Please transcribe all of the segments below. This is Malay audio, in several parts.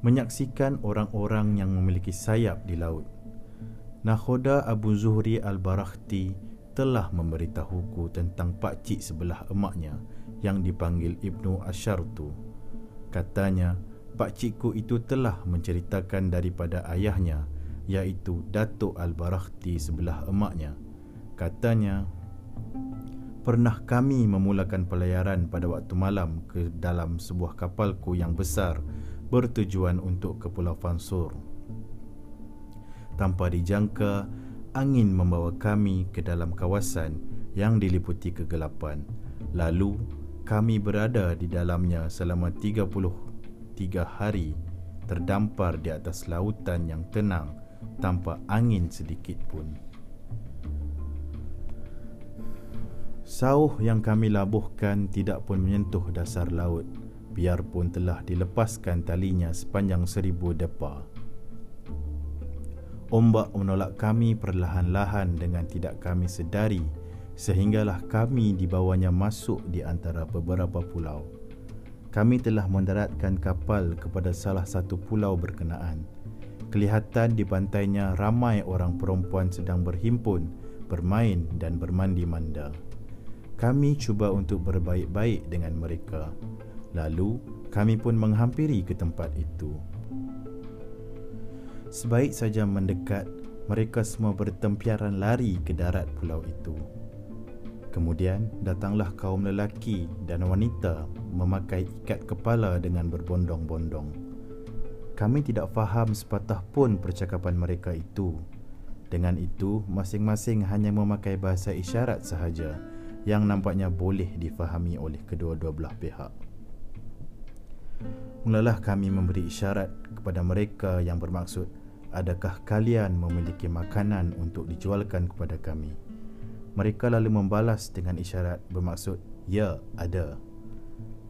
menyaksikan orang-orang yang memiliki sayap di laut. Nakhoda Abu Zuhri Al-Barakhti telah memberitahuku tentang pakcik sebelah emaknya yang dipanggil Ibnu Asyartu. Katanya, pakcikku itu telah menceritakan daripada ayahnya iaitu Datuk Al-Barakhti sebelah emaknya. Katanya, pernah kami memulakan pelayaran pada waktu malam ke dalam sebuah kapalku yang besar bertujuan untuk ke Pulau Fansur. Tanpa dijangka, angin membawa kami ke dalam kawasan yang diliputi kegelapan. Lalu, kami berada di dalamnya selama 33 hari terdampar di atas lautan yang tenang tanpa angin sedikit pun. Sauh yang kami labuhkan tidak pun menyentuh dasar laut biarpun telah dilepaskan talinya sepanjang seribu depa. Ombak menolak kami perlahan-lahan dengan tidak kami sedari sehinggalah kami dibawanya masuk di antara beberapa pulau. Kami telah mendaratkan kapal kepada salah satu pulau berkenaan. Kelihatan di pantainya ramai orang perempuan sedang berhimpun, bermain dan bermandi manda. Kami cuba untuk berbaik-baik dengan mereka. Lalu kami pun menghampiri ke tempat itu. Sebaik saja mendekat, mereka semua bertempiaran lari ke darat pulau itu. Kemudian datanglah kaum lelaki dan wanita memakai ikat kepala dengan berbondong-bondong. Kami tidak faham sepatah pun percakapan mereka itu. Dengan itu, masing-masing hanya memakai bahasa isyarat sahaja yang nampaknya boleh difahami oleh kedua-dua belah pihak. Mulalah kami memberi isyarat kepada mereka yang bermaksud Adakah kalian memiliki makanan untuk dijualkan kepada kami? Mereka lalu membalas dengan isyarat bermaksud Ya, ada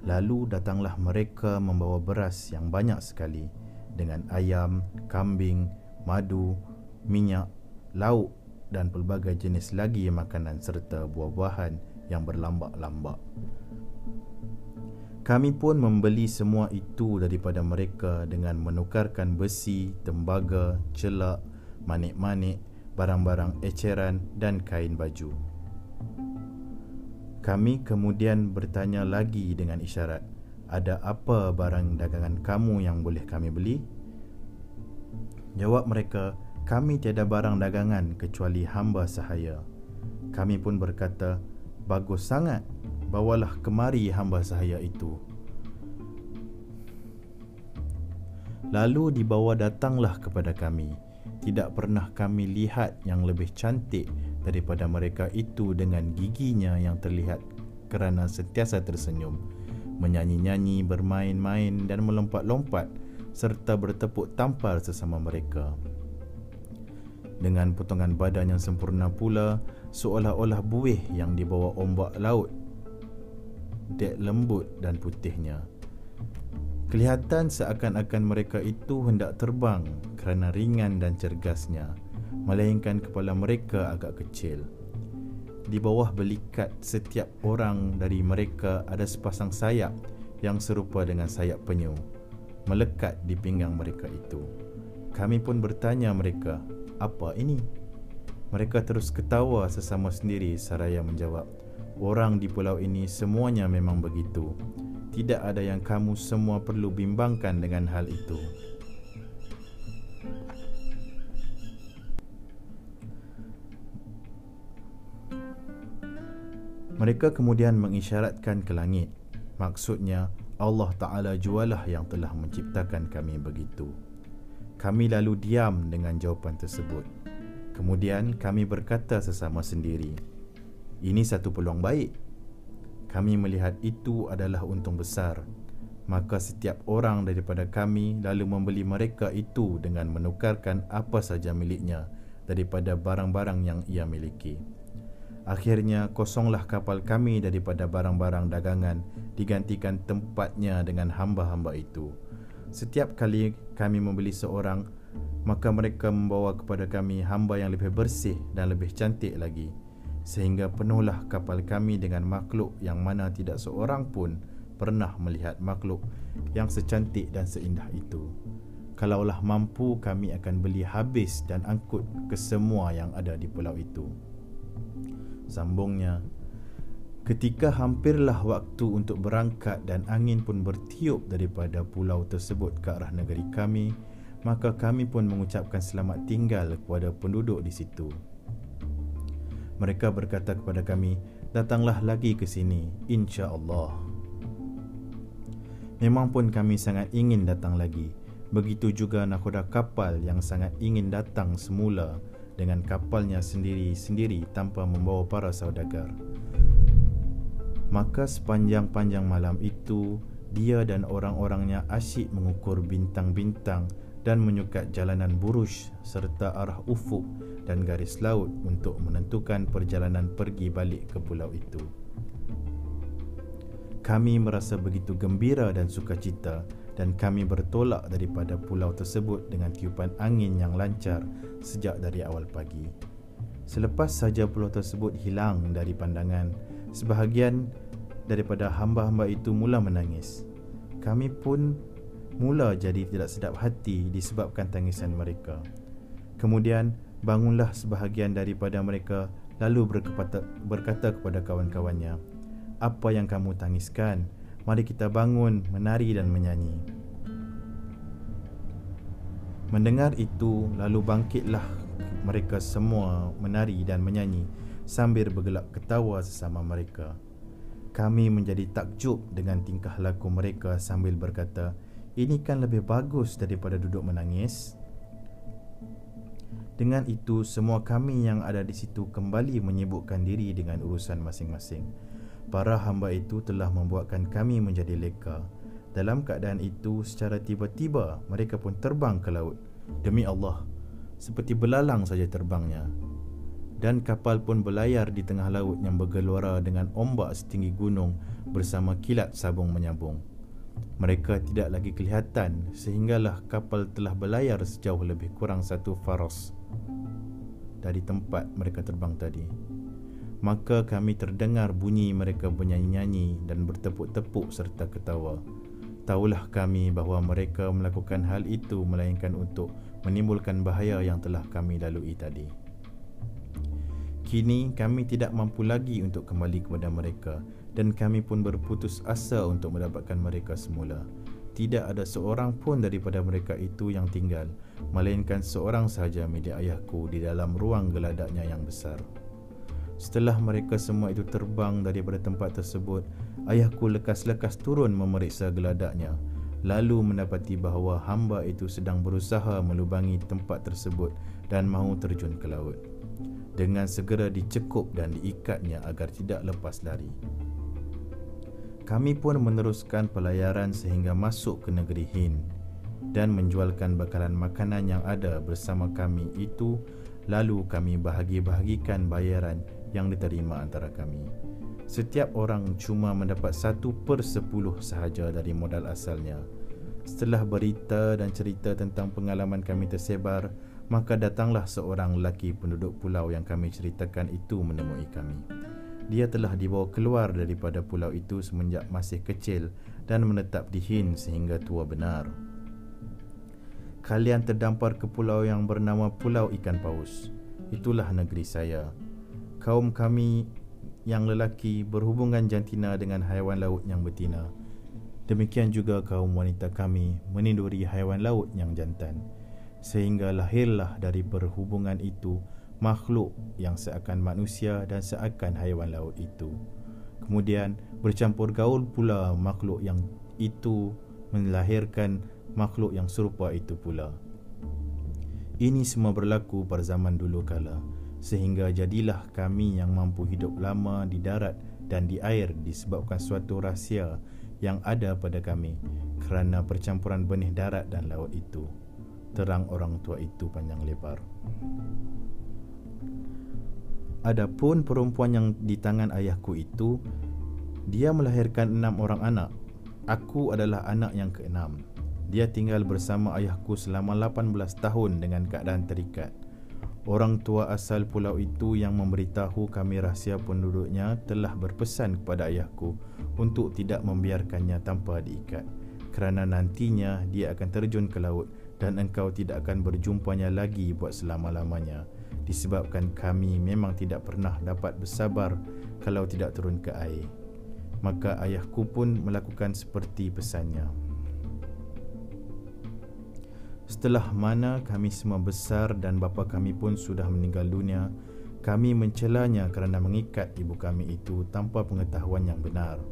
Lalu datanglah mereka membawa beras yang banyak sekali Dengan ayam, kambing, madu, minyak, lauk dan pelbagai jenis lagi makanan serta buah-buahan yang berlambak-lambak. Kami pun membeli semua itu daripada mereka dengan menukarkan besi, tembaga, celak, manik-manik, barang-barang eceran dan kain baju. Kami kemudian bertanya lagi dengan isyarat, ada apa barang dagangan kamu yang boleh kami beli? Jawab mereka, kami tiada barang dagangan kecuali hamba sahaya. Kami pun berkata, bagus sangat bawalah kemari hamba sahaya itu. Lalu dibawa datanglah kepada kami. Tidak pernah kami lihat yang lebih cantik daripada mereka itu dengan giginya yang terlihat kerana sentiasa tersenyum, menyanyi-nyanyi, bermain-main dan melompat-lompat serta bertepuk tampar sesama mereka. Dengan potongan badan yang sempurna pula, seolah-olah buih yang dibawa ombak laut dek lembut dan putihnya. Kelihatan seakan-akan mereka itu hendak terbang kerana ringan dan cergasnya, melainkan kepala mereka agak kecil. Di bawah belikat setiap orang dari mereka ada sepasang sayap yang serupa dengan sayap penyu, melekat di pinggang mereka itu. Kami pun bertanya mereka, apa ini? Mereka terus ketawa sesama sendiri seraya menjawab, Orang di pulau ini semuanya memang begitu. Tidak ada yang kamu semua perlu bimbangkan dengan hal itu. Mereka kemudian mengisyaratkan ke langit. Maksudnya, Allah Ta'ala jualah yang telah menciptakan kami begitu. Kami lalu diam dengan jawapan tersebut. Kemudian kami berkata sesama sendiri, ini satu peluang baik. Kami melihat itu adalah untung besar. Maka setiap orang daripada kami lalu membeli mereka itu dengan menukarkan apa saja miliknya daripada barang-barang yang ia miliki. Akhirnya kosonglah kapal kami daripada barang-barang dagangan digantikan tempatnya dengan hamba-hamba itu. Setiap kali kami membeli seorang, maka mereka membawa kepada kami hamba yang lebih bersih dan lebih cantik lagi sehingga penuhlah kapal kami dengan makhluk yang mana tidak seorang pun pernah melihat makhluk yang secantik dan seindah itu. Kalaulah mampu kami akan beli habis dan angkut ke semua yang ada di pulau itu. Sambungnya, ketika hampirlah waktu untuk berangkat dan angin pun bertiup daripada pulau tersebut ke arah negeri kami, maka kami pun mengucapkan selamat tinggal kepada penduduk di situ. Mereka berkata kepada kami, datanglah lagi ke sini, insya-Allah. Memang pun kami sangat ingin datang lagi. Begitu juga nakhoda kapal yang sangat ingin datang semula dengan kapalnya sendiri-sendiri tanpa membawa para saudagar. Maka sepanjang-panjang malam itu, dia dan orang-orangnya asyik mengukur bintang-bintang dan menyukat jalanan burush serta arah ufuk dan garis laut untuk menentukan perjalanan pergi balik ke pulau itu. Kami merasa begitu gembira dan sukacita dan kami bertolak daripada pulau tersebut dengan tiupan angin yang lancar sejak dari awal pagi. Selepas saja pulau tersebut hilang dari pandangan, sebahagian daripada hamba-hamba itu mula menangis. Kami pun mula jadi tidak sedap hati disebabkan tangisan mereka. Kemudian bangunlah sebahagian daripada mereka lalu berkata, berkata kepada kawan-kawannya, "Apa yang kamu tangiskan? Mari kita bangun, menari dan menyanyi." Mendengar itu, lalu bangkitlah mereka semua menari dan menyanyi sambil bergelak ketawa sesama mereka. Kami menjadi takjub dengan tingkah laku mereka sambil berkata, ini kan lebih bagus daripada duduk menangis. Dengan itu, semua kami yang ada di situ kembali menyibukkan diri dengan urusan masing-masing. Para hamba itu telah membuatkan kami menjadi leka. Dalam keadaan itu, secara tiba-tiba mereka pun terbang ke laut. Demi Allah, seperti belalang saja terbangnya. Dan kapal pun berlayar di tengah laut yang bergelora dengan ombak setinggi gunung bersama kilat sabung menyambung. Mereka tidak lagi kelihatan sehinggalah kapal telah berlayar sejauh lebih kurang satu faros dari tempat mereka terbang tadi. Maka kami terdengar bunyi mereka bernyanyi-nyanyi dan bertepuk-tepuk serta ketawa. Tahulah kami bahawa mereka melakukan hal itu melainkan untuk menimbulkan bahaya yang telah kami lalui tadi. Kini kami tidak mampu lagi untuk kembali kepada mereka dan kami pun berputus asa untuk mendapatkan mereka semula. Tidak ada seorang pun daripada mereka itu yang tinggal, melainkan seorang sahaja milik ayahku di dalam ruang geladaknya yang besar. Setelah mereka semua itu terbang daripada tempat tersebut, ayahku lekas-lekas turun memeriksa geladaknya, lalu mendapati bahawa hamba itu sedang berusaha melubangi tempat tersebut dan mahu terjun ke laut. Dengan segera dicekup dan diikatnya agar tidak lepas lari. Kami pun meneruskan pelayaran sehingga masuk ke negeri Hind dan menjualkan bakalan makanan yang ada bersama kami itu lalu kami bahagi-bahagikan bayaran yang diterima antara kami. Setiap orang cuma mendapat satu per sepuluh sahaja dari modal asalnya. Setelah berita dan cerita tentang pengalaman kami tersebar, maka datanglah seorang lelaki penduduk pulau yang kami ceritakan itu menemui kami dia telah dibawa keluar daripada pulau itu semenjak masih kecil dan menetap di Hind sehingga tua benar. Kalian terdampar ke pulau yang bernama Pulau Ikan Paus. Itulah negeri saya. Kaum kami yang lelaki berhubungan jantina dengan haiwan laut yang betina. Demikian juga kaum wanita kami meninduri haiwan laut yang jantan. Sehingga lahirlah dari perhubungan itu makhluk yang seakan manusia dan seakan haiwan laut itu. Kemudian bercampur gaul pula makhluk yang itu melahirkan makhluk yang serupa itu pula. Ini semua berlaku pada zaman dulu kala sehingga jadilah kami yang mampu hidup lama di darat dan di air disebabkan suatu rahsia yang ada pada kami kerana percampuran benih darat dan laut itu. Terang orang tua itu panjang lebar. Adapun perempuan yang di tangan ayahku itu Dia melahirkan enam orang anak. Aku adalah anak yang keenam. Dia tinggal bersama ayahku selama 18 tahun dengan keadaan terikat. Orang tua asal pulau itu yang memberitahu kami rahsia penduduknya telah berpesan kepada ayahku untuk tidak membiarkannya tanpa diikat. Kerana nantinya dia akan terjun ke laut dan engkau tidak akan berjumpanya lagi buat selama-lamanya. Disebabkan kami memang tidak pernah dapat bersabar kalau tidak turun ke air. Maka ayahku pun melakukan seperti pesannya. Setelah mana kami semua besar dan bapa kami pun sudah meninggal dunia, kami mencelanya kerana mengikat ibu kami itu tanpa pengetahuan yang benar.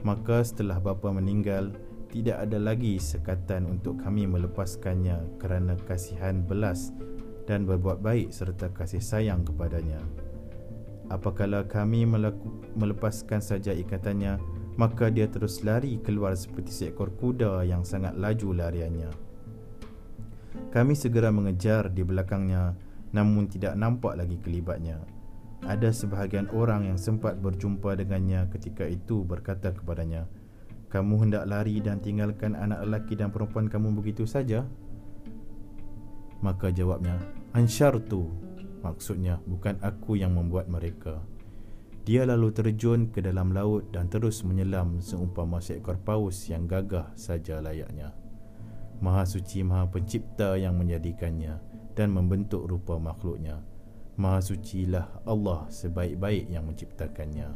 Maka setelah bapa meninggal, tidak ada lagi sekatan untuk kami melepaskannya kerana kasihan belas dan berbuat baik serta kasih sayang kepadanya. Apakala kami melepaskan saja ikatannya, maka dia terus lari keluar seperti seekor kuda yang sangat laju lariannya. Kami segera mengejar di belakangnya namun tidak nampak lagi kelibatnya. Ada sebahagian orang yang sempat berjumpa dengannya ketika itu berkata kepadanya, "Kamu hendak lari dan tinggalkan anak lelaki dan perempuan kamu begitu saja?" Maka jawabnya, "Ansyartu." Maksudnya bukan aku yang membuat mereka. Dia lalu terjun ke dalam laut dan terus menyelam seumpama seekor paus yang gagah saja layaknya. Maha suci Maha pencipta yang menjadikannya dan membentuk rupa makhluknya. Maha sucilah Allah sebaik-baik yang menciptakannya.